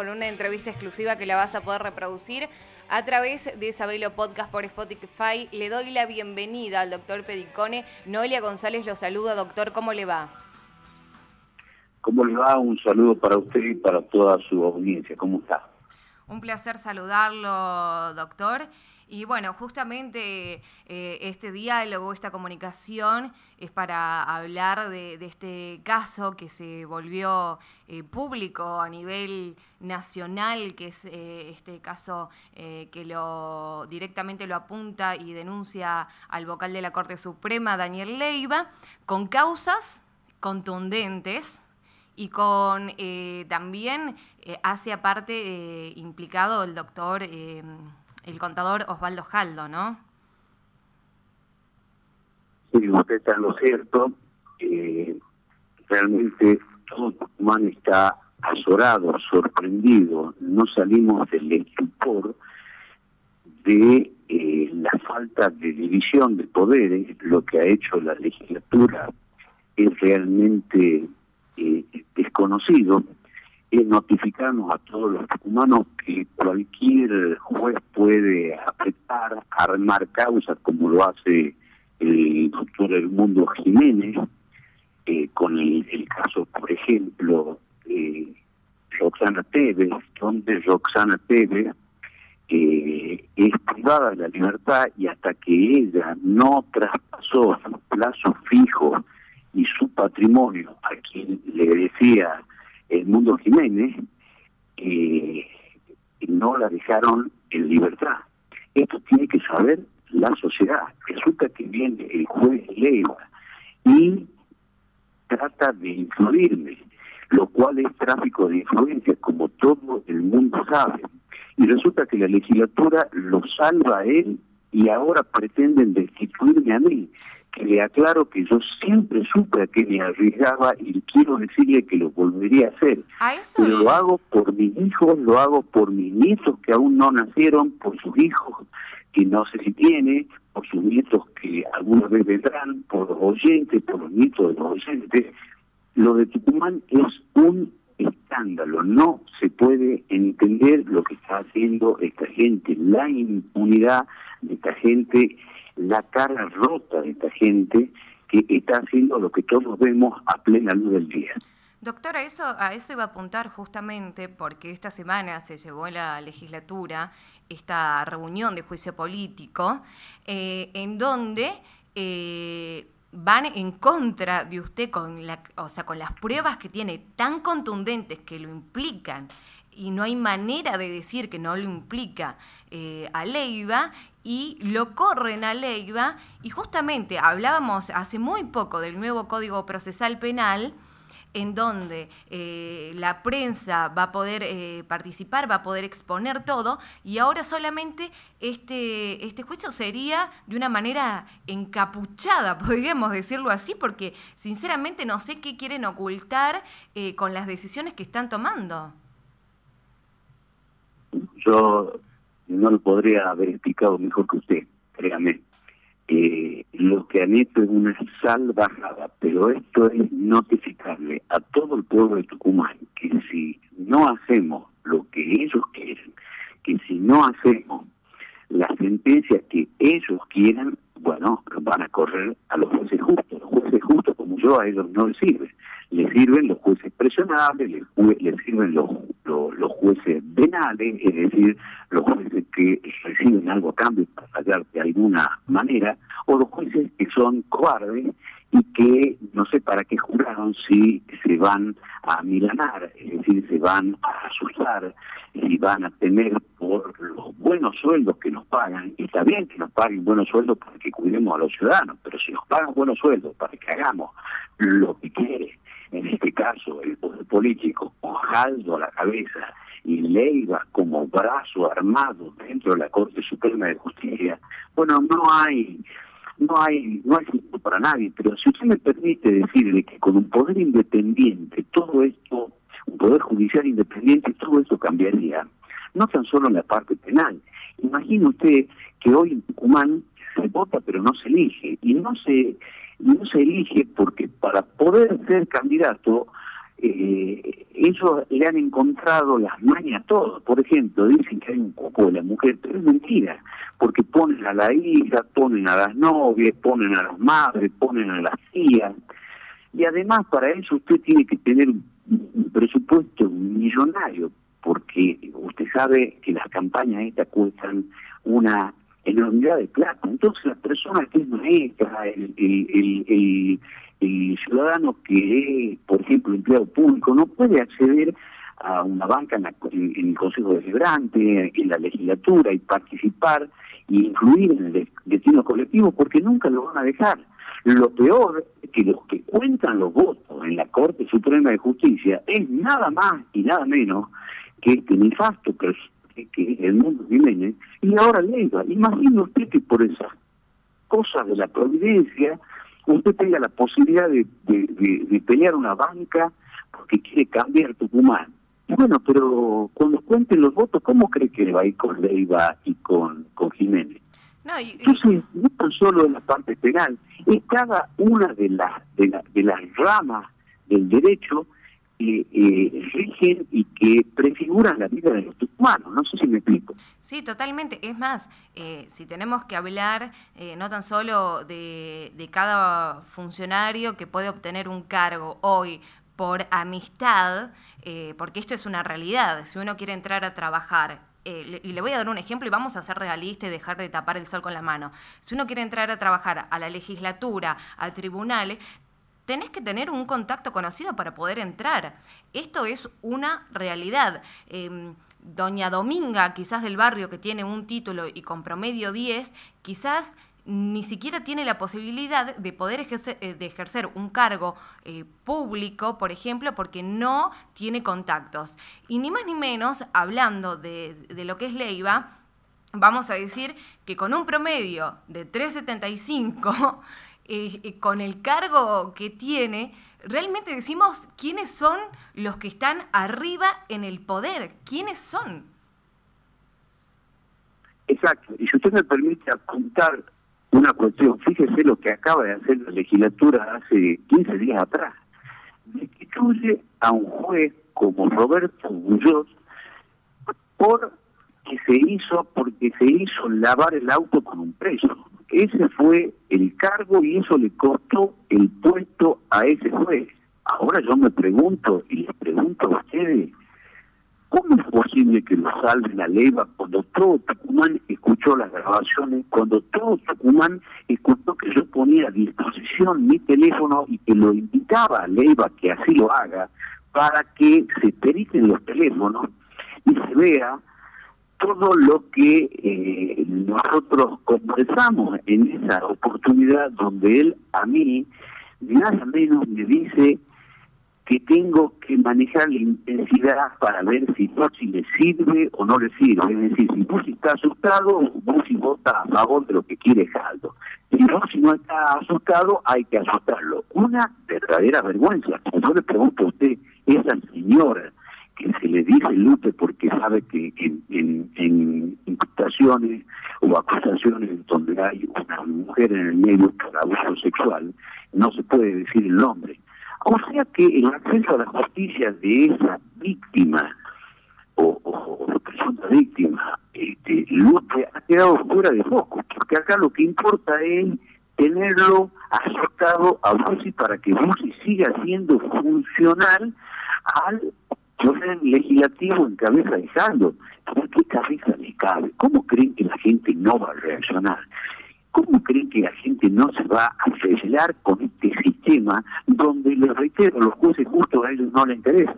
con una entrevista exclusiva que la vas a poder reproducir a través de Sabelo Podcast por Spotify. Le doy la bienvenida al doctor Pedicone. Noelia González lo saluda, doctor. ¿Cómo le va? ¿Cómo le va? Un saludo para usted y para toda su audiencia. ¿Cómo está? Un placer saludarlo, doctor. Y bueno, justamente eh, este diálogo, esta comunicación es para hablar de, este caso que se volvió eh, público a nivel nacional, que es eh, este caso que lo directamente lo apunta y denuncia al vocal de la Corte Suprema, Daniel Leiva, con causas contundentes y con también hace aparte implicado el doctor el contador Osvaldo Jaldo, ¿no? Sí, usted está en lo cierto. Eh, realmente todo Tucumán está azorado, sorprendido. No salimos del estupor de eh, la falta de división de poderes. Lo que ha hecho la legislatura es realmente eh, desconocido es notificarnos a todos los humanos que cualquier juez puede apretar, armar causas como lo hace el doctor Edmundo Jiménez, eh, con el, caso, por ejemplo, eh, Roxana Tevez, donde Roxana Tevez eh, es privada de la libertad y hasta que ella no traspasó su plazo fijo y su patrimonio a quien le decía el mundo Jiménez, eh, no la dejaron en libertad. Esto tiene que saber la sociedad. Resulta que viene el juez Leiva y trata de influirme, lo cual es tráfico de influencia, como todo el mundo sabe. Y resulta que la legislatura lo salva a él y ahora pretenden destituirme a mí que le aclaro que yo siempre supe a que me arriesgaba y quiero decirle que lo volvería a hacer. Pero lo hago por mis hijos, lo hago por mis nietos que aún no nacieron, por sus hijos que no sé si tiene, por sus nietos que alguna vez vendrán, por los oyentes, por los nietos de los oyentes. Lo de Tucumán es un escándalo, no se puede entender lo que está haciendo esta gente, la impunidad de esta gente la cara rota de esta gente que está haciendo lo que todos vemos a plena luz del día. Doctora, eso, a eso iba a apuntar justamente porque esta semana se llevó en la legislatura esta reunión de juicio político eh, en donde eh, van en contra de usted con, la, o sea, con las pruebas que tiene tan contundentes que lo implican y no hay manera de decir que no lo implica eh, a Leiva y lo corren a Leiva y justamente hablábamos hace muy poco del nuevo Código Procesal Penal en donde eh, la prensa va a poder eh, participar, va a poder exponer todo, y ahora solamente este, este juicio sería de una manera encapuchada, podríamos decirlo así, porque sinceramente no sé qué quieren ocultar con las decisiones que están tomando yo no lo podría haber explicado mejor que usted, créame. Eh, lo que han hecho es una salvajada, pero esto es notificarle a todo el pueblo de Tucumán que si no hacemos lo que ellos quieren, que si no hacemos la sentencia que ellos quieran, bueno, van a correr a los jueces justos. Los jueces justos como yo a ellos no les sirven. Les sirven los jueces presionables, les, les sirven los los, jueces venales, es decir, los jueces que reciben algo a cambio para fallar de alguna manera, o los jueces que son cobardes y que no sé para qué juraron si se van a milanar, es decir, se van a asustar, si van a tener por los buenos sueldos que nos pagan, y está bien que nos paguen buenos sueldos para que cuidemos a los ciudadanos, pero si nos pagan buenos sueldos para que hagamos lo que quiere en este caso el poder político, con Jaldo a la cabeza y Leiva como brazo armado dentro de la Corte Suprema de Justicia, bueno, no hay no hay no hay futuro para nadie, pero si usted me permite decirle que con un poder independiente, todo esto, un poder judicial independiente, todo esto cambiaría, no tan solo en la parte penal. Imagine usted que hoy en Tucumán se vota pero no se elige, y no se no se elige porque para poder ser candidato eh, ellos le han encontrado las mañas todo. Por ejemplo, dicen que hay un cupo de la mujer, pero es mentira, porque ponen a la hija, ponen a las novias, ponen a las madres, ponen a las tías. Y además para eso usted tiene que tener un presupuesto millonario, porque usted sabe que las campañas estas cuestan una enormidad de plata. Entonces la persona que es maestra, el, el, el, el ciudadano que es, por ejemplo, empleado público, no puede acceder a una banca en, el Consejo de Deliberante, en la legislatura y participar y influir en el destino colectivo porque nunca lo van a dejar. Lo peor que los que cuentan los votos en la Corte Suprema de Justicia es nada más y nada menos que este nefasto que, que el mundo Jiménez y ahora Leiva. Imagine usted que por esas cosas de la providencia usted tenga la posibilidad de, de, pelear una banca porque quiere cambiar Tucumán. Bueno, pero cuando cuenten los votos, ¿cómo cree que va a ir con Leiva y con, con Jiménez? No, Entonces, no tan solo en la parte penal, es cada una de las, de, de las ramas del derecho eh, rigen y que prefiguran la vida de los tucumanos. No sé si me explico. Sí, totalmente. Es más, eh, si tenemos que hablar eh, no tan solo de, de cada funcionario que puede obtener un cargo hoy por amistad, porque esto es una realidad. Si uno quiere entrar a trabajar y le voy a dar un ejemplo y vamos a ser realistas y dejar de tapar el sol con la mano. Si uno quiere entrar a trabajar a la legislatura, a tribunales, tenés que tener un contacto conocido para poder entrar. Esto es una realidad. Em, doña Dominga, quizás del barrio que tiene un título y con promedio 10, quizás ni siquiera tiene la posibilidad de poder ejercer, eh, ejercer un cargo eh, público, por ejemplo, porque no tiene contactos. Y ni más ni menos, hablando de lo que es Leiva, vamos a decir que con un promedio de 375, eh, con el cargo que tiene, realmente decimos quiénes son los que están arriba en el poder, quiénes son. Exacto, y si usted me permite apuntar una cuestión, fíjese lo que acaba de hacer la legislatura hace 15 días atrás, destituye a un juez como Roberto Muñoz por que se hizo porque se hizo lavar el auto con un preso. Ese fue el cargo y eso le costó el puesto a ese juez. Ahora yo me pregunto y les pregunto a ustedes, ¿cómo es posible que lo salve la leva cuando todo Tucumán escuchó las grabaciones, cuando todo Tucumán escuchó que yo ponía a disposición mi teléfono y que lo invitaba a Leiva que así lo haga para que se periten los teléfonos y se vea todo lo que eh, nosotros conversamos en esa oportunidad donde él a mí nada menos me dice que tengo que manejar la intensidad para ver si si le sirve o no le sirve. Es decir, si Busi está asustado, Busi vota a favor de lo que quiere Jaldo. Si si no está asustado, hay que asustarlo. Una verdadera vergüenza. Yo le pregunto a usted, esa señora que se le dice Lupe porque sabe que en, imputaciones o acusaciones donde hay una mujer en el medio por abuso sexual, no se puede decir el nombre. O sea que el acceso a la justicia de esa víctima o, o, persona víctima, este, Lupe ha quedado fuera de foco, porque acá lo que importa es tenerlo asustado a Bussi para que Bussi siga siendo funcional al orden legislativo en cabeza de Saldo. ¿Por qué cabeza le cabe? ¿Cómo creen que la gente no va a reaccionar? ¿Cómo creen que la gente no se va a revelar con este sistema donde, les reitero, los jueces justos a ellos no les interesa?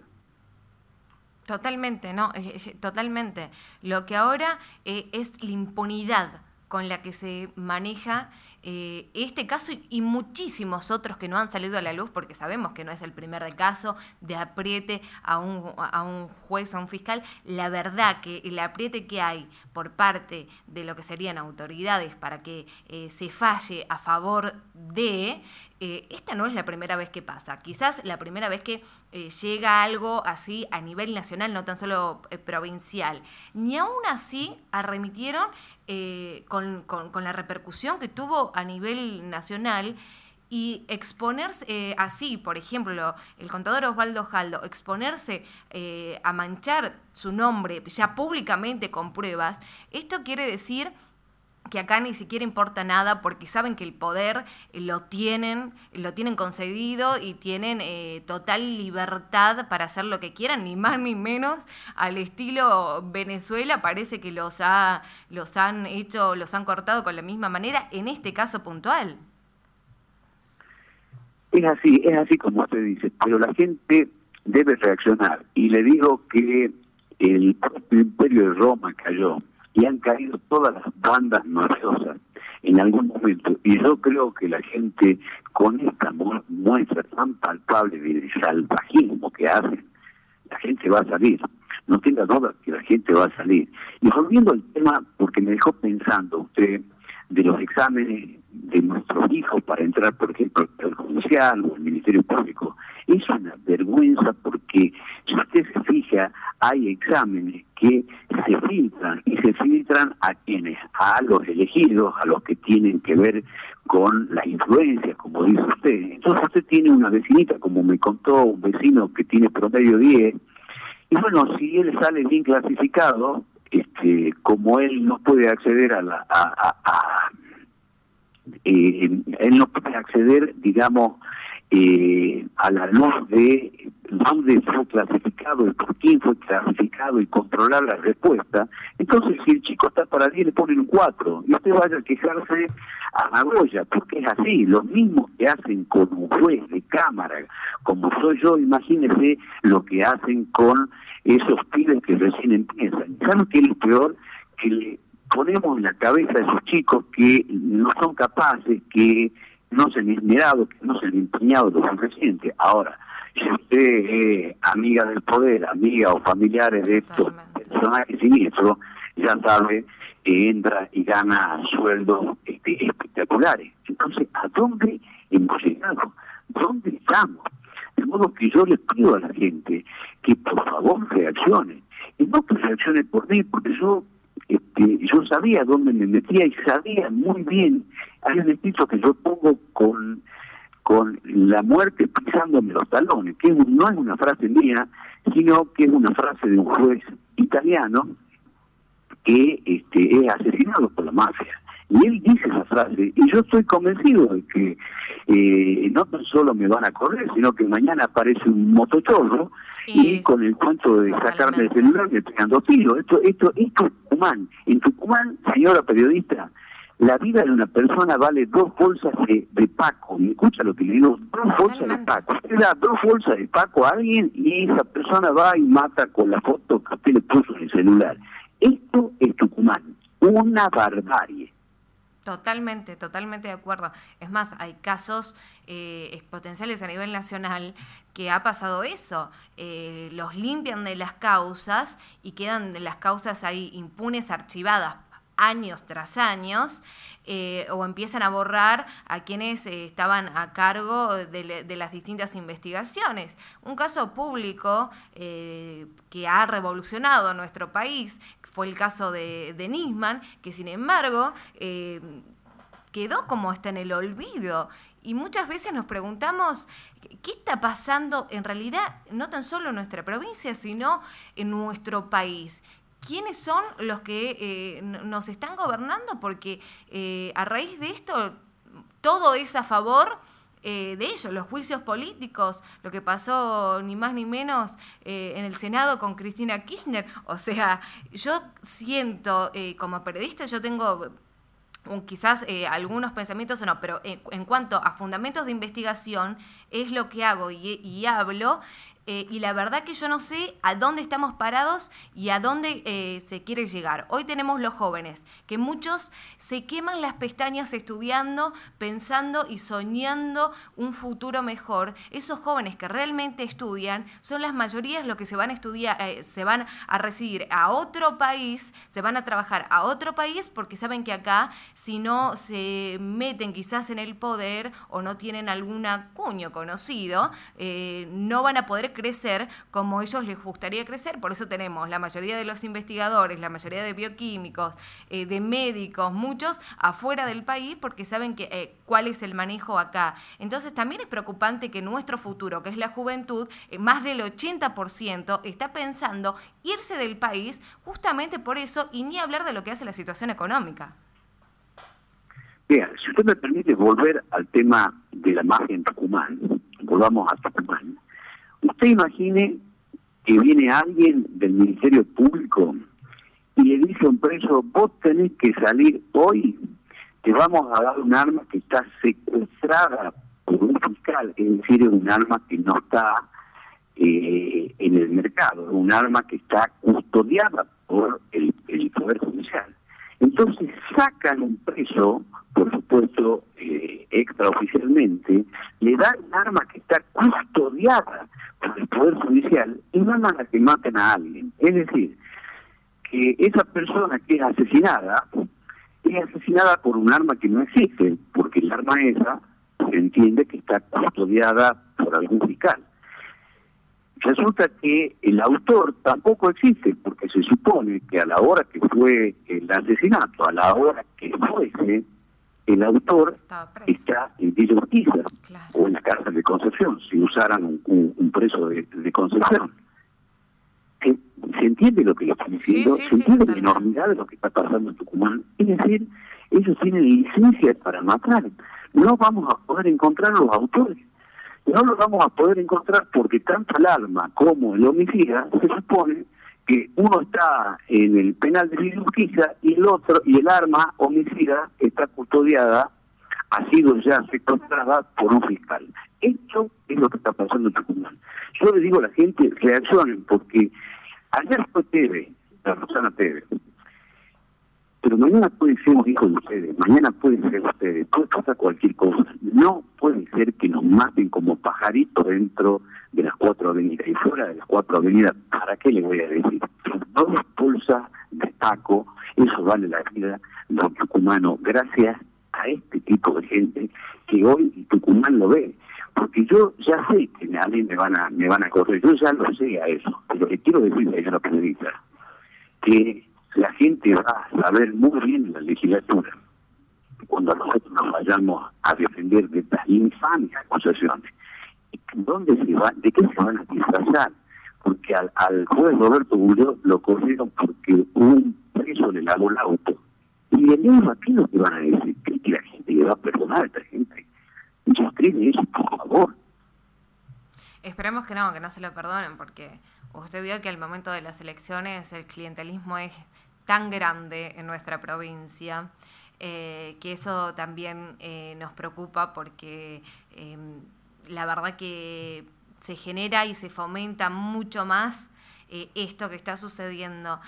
Totalmente, ¿no? Totalmente. Lo que ahora eh, es la impunidad con la que se maneja eh, este caso y, muchísimos otros que no han salido a la luz, porque sabemos que no es el primer caso de apriete a un, a un juez o a un fiscal. La verdad que el apriete que hay por parte de lo que serían autoridades para que eh, se falle a favor de, eh, esta no es la primera vez que pasa. Quizás la primera vez que llega algo así a nivel nacional, no tan solo provincial. Ni aún así arremitieron eh, con, con, la repercusión que tuvo a nivel nacional y exponerse eh, así, por ejemplo, el contador Osvaldo Jaldo, exponerse eh, a manchar su nombre ya públicamente con pruebas, esto quiere decir que acá ni siquiera importa nada porque saben que el poder lo tienen, lo tienen concedido y tienen eh, total libertad para hacer lo que quieran, ni más ni menos al estilo Venezuela, parece que los ha, los han hecho, los han cortado con la misma manera en este caso puntual. Es así, es así como usted dice, pero la gente debe reaccionar. Y le digo que el propio imperio de Roma cayó y han caído todas las bandas mafiosas en algún momento. Y yo creo que la gente, con esta muestra tan palpable de salvajismo que hacen, la gente va a salir. No tenga duda que la gente va a salir. Y volviendo al tema, porque me dejó pensando usted de los exámenes de nuestros hijos para entrar, por ejemplo, al judicial o al Ministerio Público. Es una vergüenza porque, si usted se fija, hay exámenes que se filtran y se filtran a quienes, a los elegidos, a los que tienen que ver con la influencia, como dice usted. Entonces usted tiene una vecinita, como me contó un vecino que tiene promedio 10, y bueno, si él sale bien clasificado, este, como él no puede acceder a la, a, eh, él no puede acceder, digamos, eh, a la luz de dónde fue clasificado y por quién fue clasificado y controlar la respuesta, entonces si el chico está para 10 le ponen un 4 y usted vaya a quejarse a la Goya, porque es así, lo mismo que hacen con un juez de cámara, como soy yo, imagínese lo que hacen con esos pibes que recién empiezan. ¿Saben qué es peor? Que le ponemos en la cabeza a esos chicos que no son capaces, que no se han esmerado, que no se han empeñado lo suficiente. Ahora, si usted es amiga del poder, amiga o familiares de estos personajes siniestros, ya sabe que entra y gana sueldos este, espectaculares. Entonces, ¿a dónde hemos llegado? ¿Dónde estamos? De modo que yo les pido a la gente que por favor reaccione. Y no que reaccione por mí, porque yo este, yo sabía dónde me metía y sabía muy bien. Hay un escrito que yo pongo con con la muerte pisándome los talones, que no es una frase mía, sino que es una frase de un juez italiano que este, es asesinado por la mafia. Y él dice esa frase, y yo estoy convencido de que eh, no tan solo me van a correr, sino que mañana aparece un motochorro y, con el cuento de sacarme el celular me pegan dos tiros. Esto, esto, es Tucumán. En Tucumán, señora periodista, la vida de una persona vale dos bolsas de, Paco. ¿Me escucha lo que le digo? Dos bolsas de Paco. Usted da dos bolsas de Paco a alguien y esa persona va y mata con la foto que usted le puso en el celular. Esto es Tucumán. Una barbarie. Totalmente, totalmente de acuerdo. Es más, hay casos eh, potenciales a nivel nacional que ha pasado eso. Eh, los limpian de las causas y quedan las causas ahí impunes, archivadas años tras años, eh, o empiezan a borrar a quienes estaban a cargo de, las distintas investigaciones. Un caso público que ha revolucionado nuestro país, fue el caso de, de Nisman, que sin embargo eh, quedó como está en el olvido. Y muchas veces nos preguntamos qué está pasando en realidad, no tan solo en nuestra provincia, sino en nuestro país. ¿Quiénes son los que eh, nos están gobernando? Porque eh, a raíz de esto todo es a favor eh, de ellos, los juicios políticos, lo que pasó ni más ni menos en el Senado con Cristina Kirchner. O sea, yo siento, como periodista, yo tengo quizás algunos pensamientos o no, pero en, cuanto a fundamentos de investigación, es lo que hago y hablo. Eh, y la verdad que yo no sé a dónde estamos parados y a dónde eh, se quiere llegar. Hoy tenemos los jóvenes, que muchos se queman las pestañas estudiando, pensando y soñando un futuro mejor. Esos jóvenes que realmente estudian son las mayorías los que se van a estudiar, eh, se van a recibir a otro país, se van a trabajar a otro país porque saben que acá si no se meten quizás en el poder o no tienen algún cuño conocido, no van a poder crecer como ellos les gustaría crecer. Por eso tenemos la mayoría de los investigadores, la mayoría de bioquímicos, eh, de médicos, muchos afuera del país porque saben que, eh, cuál es el manejo acá. Entonces también es preocupante que nuestro futuro, que es la juventud, eh, más del 80% está pensando irse del país justamente por eso y ni hablar de lo que hace la situación económica. Bien, si usted me permite volver al tema de la magia en Tucumán, volvamos a Tucumán. Usted imagine que viene alguien del Ministerio Público y le dice a un preso, vos tenés que salir hoy, te vamos a dar un arma que está secuestrada por un fiscal, es decir, un arma que no está eh, en el mercado, un arma que está custodiada por el, el Poder Judicial. Entonces sacan un preso, por supuesto, eh, extraoficialmente, le dan un arma que está custodiada por el Poder Judicial y mandan a que maten a alguien. Es decir, que esa persona que es asesinada es asesinada por un arma que no existe, porque el arma esa se entiende que está custodiada por algún fiscal. Resulta que el autor tampoco existe, porque se supone que a la hora que fue el asesinato, a la hora que fuese, el autor está en Villa Urquiza o en la cárcel de Concepción, si usaran un, preso de, Concepción. ¿Se, entiende lo que le estoy diciendo? ¿Se entiende la enormidad de lo que está pasando en Tucumán? Es decir, ellos tienen licencia para matar. No vamos a poder encontrar los autores no lo vamos a poder encontrar porque tanto el arma como el homicida se supone que uno está en el penal de justicia y el otro y el arma homicida está custodiada ha sido ya secuestrada por un fiscal. Esto es lo que está pasando en Tucumán. Yo le digo a la gente, reaccionen, porque ayer fue Teve, la Rosana Teve, pero mañana puede ser un hijo de ustedes, mañana pueden ser ustedes, puede pasar cualquier cosa. No puede ser que nos maten como pajaritos dentro de las cuatro avenidas y fuera de las cuatro avenidas. ¿Para qué le voy a decir? Dos pulsa de taco, eso vale la vida los tucumanos, gracias a este tipo de gente que hoy Tucumán lo ve. Porque yo ya sé que a mí me van a, me van a correr, yo ya lo sé a eso. Pero le quiero decir a ella periodista que la gente va a saber muy bien la legislatura cuando nosotros nos vayamos a defender de estas infames acusaciones. ¿Dónde se va, ¿De qué se van a disfrazar? Porque al, al juez Roberto Bullo lo corrieron porque un preso le lavó el auto. Y el mismo aquí lo que van a decir, que la gente le va a perdonar a esta gente. Yo creo eso, por favor. Esperemos que no, que no se lo perdonen, porque usted vio que al momento de las elecciones el clientelismo es tan grande en nuestra provincia, eh, que eso también eh, nos preocupa porque em, la verdad que se genera y se fomenta mucho más eh, esto que está sucediendo.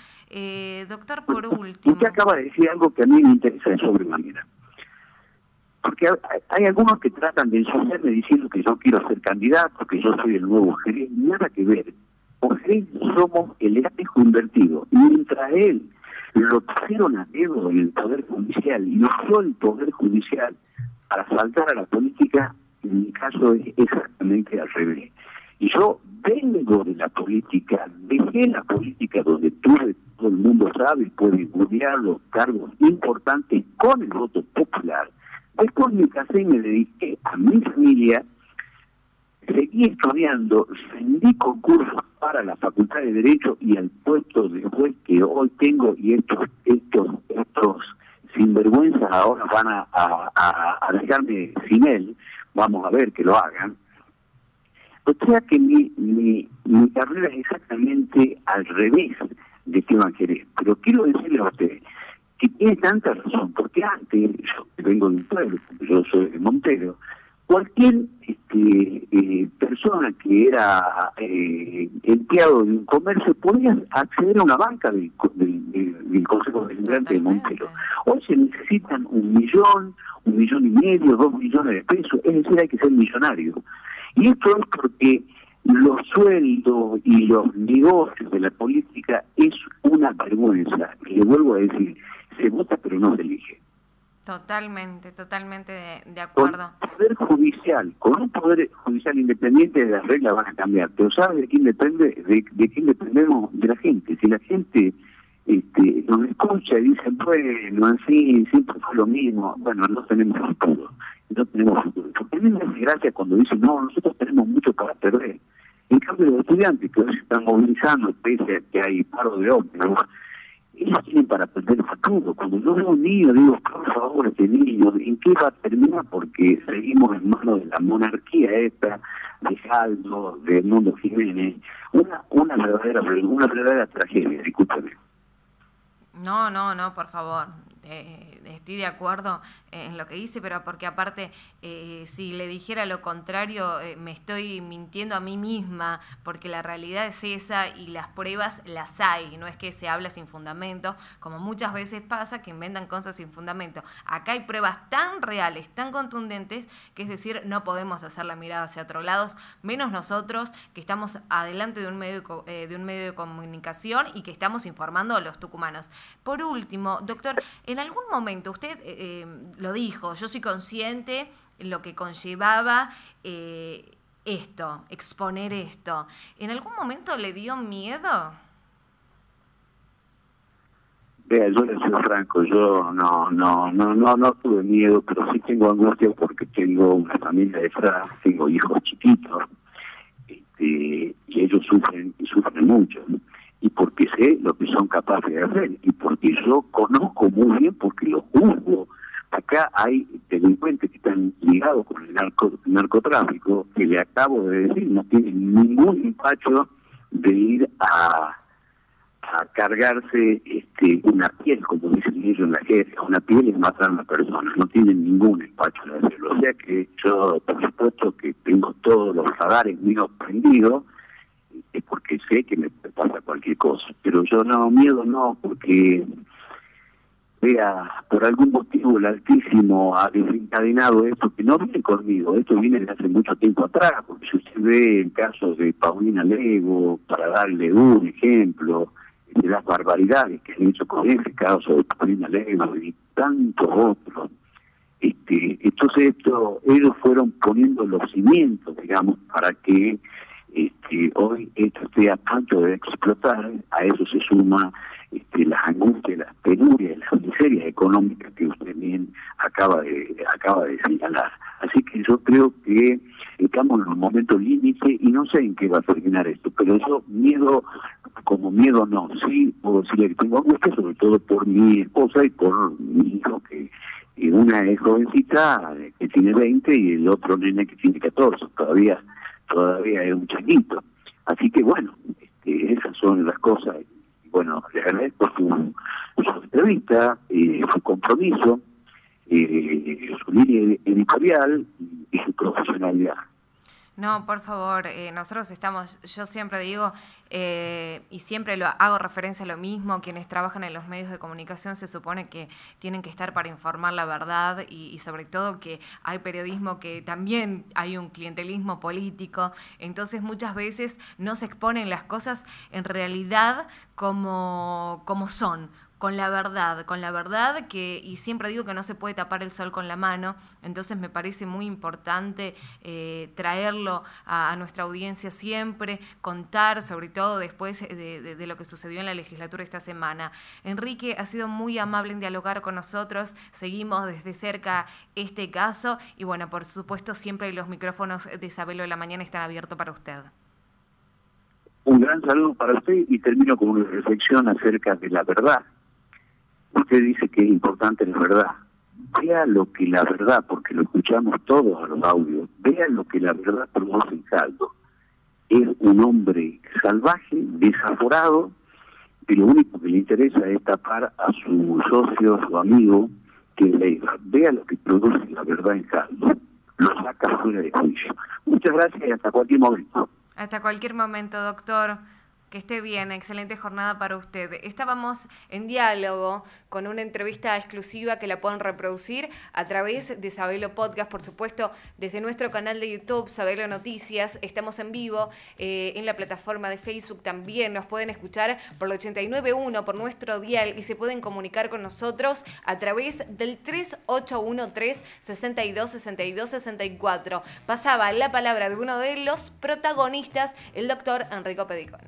doctor, por último... Usted acaba de decir algo que a mí me interesa de sobremanera. Porque hay algunos que tratan de ensuciarme diciendo que yo quiero ser candidato, que yo soy el nuevo gerente. Nada que ver. Somos el espejo invertido. Mientras él lo pusieron a dedo en el Poder Judicial y usó el Poder Judicial para saltar a la política, en mi caso es exactamente al revés. Y yo vengo de la política, dejé la política donde tuve, todo el mundo sabe, puede estudiar los cargos importantes con el voto popular. Después me casé y me dediqué a mi familia seguí estudiando, rendí concursos para la Facultad de Derecho y al puesto de juez que hoy tengo y estos estos estos sinvergüenzas ahora van a, a, dejarme sin él, vamos a ver que lo hagan. O sea que mi, mi, mi carrera es exactamente al revés de que van a querer. Pero quiero decirle a usted que tiene tanta razón, porque antes, yo vengo de un pueblo, yo soy de Montero, cualquier este, eh, persona que era eh, empleado de un comercio podía acceder a una banca del, Consejo de de Montero. Hoy se necesitan un millón, un millón y medio, dos millones de pesos, es decir, hay que ser millonario. Y esto es porque los sueldos y los negocios de la política es una vergüenza. Y le vuelvo a decir, se vota pero no se elige. Totalmente, totalmente de, acuerdo. Con poder judicial, con un poder judicial independiente, las reglas van a cambiar. Pero ¿sabes de quién depende? De, de quién dependemos? De la gente. Si la gente este, nos escucha y dice, bueno, así siempre fue lo mismo, bueno, no tenemos futuro. No tenemos futuro. Porque a mí me hace gracia cuando dicen, no, nosotros tenemos mucho para perder. En cambio, los estudiantes que hoy se están movilizando, pese a que hay paro de ómnibus, ellos tienen para perder el futuro. Cuando yo veo un niño, digo, por favor, este niño, ¿en qué va a terminar? Porque seguimos en manos de la monarquía esta, de Saldo, de Mundo Jiménez. Una, una verdadera una verdadera tragedia, discúlpeme. No, no, no, por favor. Eh, estoy de acuerdo en lo que dice, pero porque aparte, eh, si le dijera lo contrario, eh, me estoy mintiendo a mí misma, porque la realidad es esa y las pruebas las hay, no es que se habla sin fundamento, como muchas veces pasa que inventan cosas sin fundamento. Acá hay pruebas tan reales, tan contundentes, que es decir, no podemos hacer la mirada hacia otro lado, menos nosotros que estamos adelante de un medio de, de un medio de comunicación y que estamos informando a los tucumanos. Por último, doctor, en algún momento usted lo dijo, yo soy consciente en lo que conllevaba eh, esto, exponer esto. ¿En algún momento le dio miedo? Vea, yo le soy franco, yo no, no, no, no, no tuve miedo, pero sí tengo angustia porque tengo una familia de detrás, tengo hijos chiquitos, este, y ellos sufren, y sufren mucho, y porque sé lo que son capaces de hacer, y porque yo conozco muy bien, porque lo juzgo, Acá hay delincuentes que están ligados con el narcotráfico, que le acabo de decir, no tienen ningún empacho de ir a, a cargarse este, una piel, como dicen ellos en la jerga, una piel y matar a una persona, no tienen ningún empacho de hacerlo. O sea que yo, por supuesto, que tengo todos los radares míos prendidos, es porque sé que me cualquier cosa, pero yo no, miedo no, porque vea, por algún motivo el Altísimo ha desencadenado esto, que no viene conmigo, esto viene de hace mucho tiempo atrás, porque si usted ve el caso de Paulina Lego, para darle un ejemplo, de las barbaridades que han hecho con ese caso de Paulina Lego y tantos otros, este, entonces esto, ellos fueron poniendo los cimientos, digamos, para que este, hoy esto esté a punto de explotar, a eso se suma este, las angustias, las penurias, las miserias económicas que usted bien acaba de acaba de señalar. Así que yo creo que estamos en un momento límite y no sé en qué va a terminar esto, pero yo miedo, como miedo no, sí puedo decirle que tengo angustia, sobre todo por mi esposa y por mi hijo, que una es jovencita que tiene 20 y el otro nene que tiene 14, todavía todavía es un chiquito. Así que bueno, este, esas son las cosas bueno, le agradezco su, su entrevista, eh, su compromiso, eh, su línea editorial y su profesionalidad. No, por favor, eh, nosotros estamos, yo siempre digo, eh, y siempre lo hago referencia a lo mismo, quienes trabajan en los medios de comunicación se supone que tienen que estar para informar la verdad y, y, sobre todo que hay periodismo que también hay un clientelismo político, entonces muchas veces no se exponen las cosas en realidad como, como son con la verdad, con la verdad que, y siempre digo que no se puede tapar el sol con la mano, entonces me parece muy importante eh, traerlo a, nuestra audiencia siempre, contar sobre todo después de, de, lo que sucedió en la legislatura esta semana. Enrique ha sido muy amable en dialogar con nosotros, seguimos desde cerca este caso y bueno, por supuesto siempre los micrófonos de Isabelo de la Mañana están abiertos para usted. Un gran saludo para usted y termino con una reflexión acerca de la verdad Usted dice que es importante la verdad. Vea lo que la verdad, porque lo escuchamos todos a los audios, vea lo que la verdad produce en Caldo. Es un hombre salvaje, desaforado, y lo único que le interesa es tapar a su socio, su amigo, que le vea lo que produce la verdad en Caldo. Lo saca fuera de juicio. Muchas gracias y hasta cualquier momento. Hasta cualquier momento, doctor. Que esté bien, excelente jornada para usted. Estábamos en diálogo con una entrevista exclusiva que la pueden reproducir a través de Sabelo Podcast, por supuesto, desde nuestro canal de YouTube, Sabelo Noticias. Estamos en vivo eh, en la plataforma de Facebook también. Nos pueden escuchar por el 89.1, por nuestro dial, y se pueden comunicar con nosotros a través del 3813 62 62 64. Pasaba la palabra de uno de los protagonistas, el doctor Enrico Pedicón.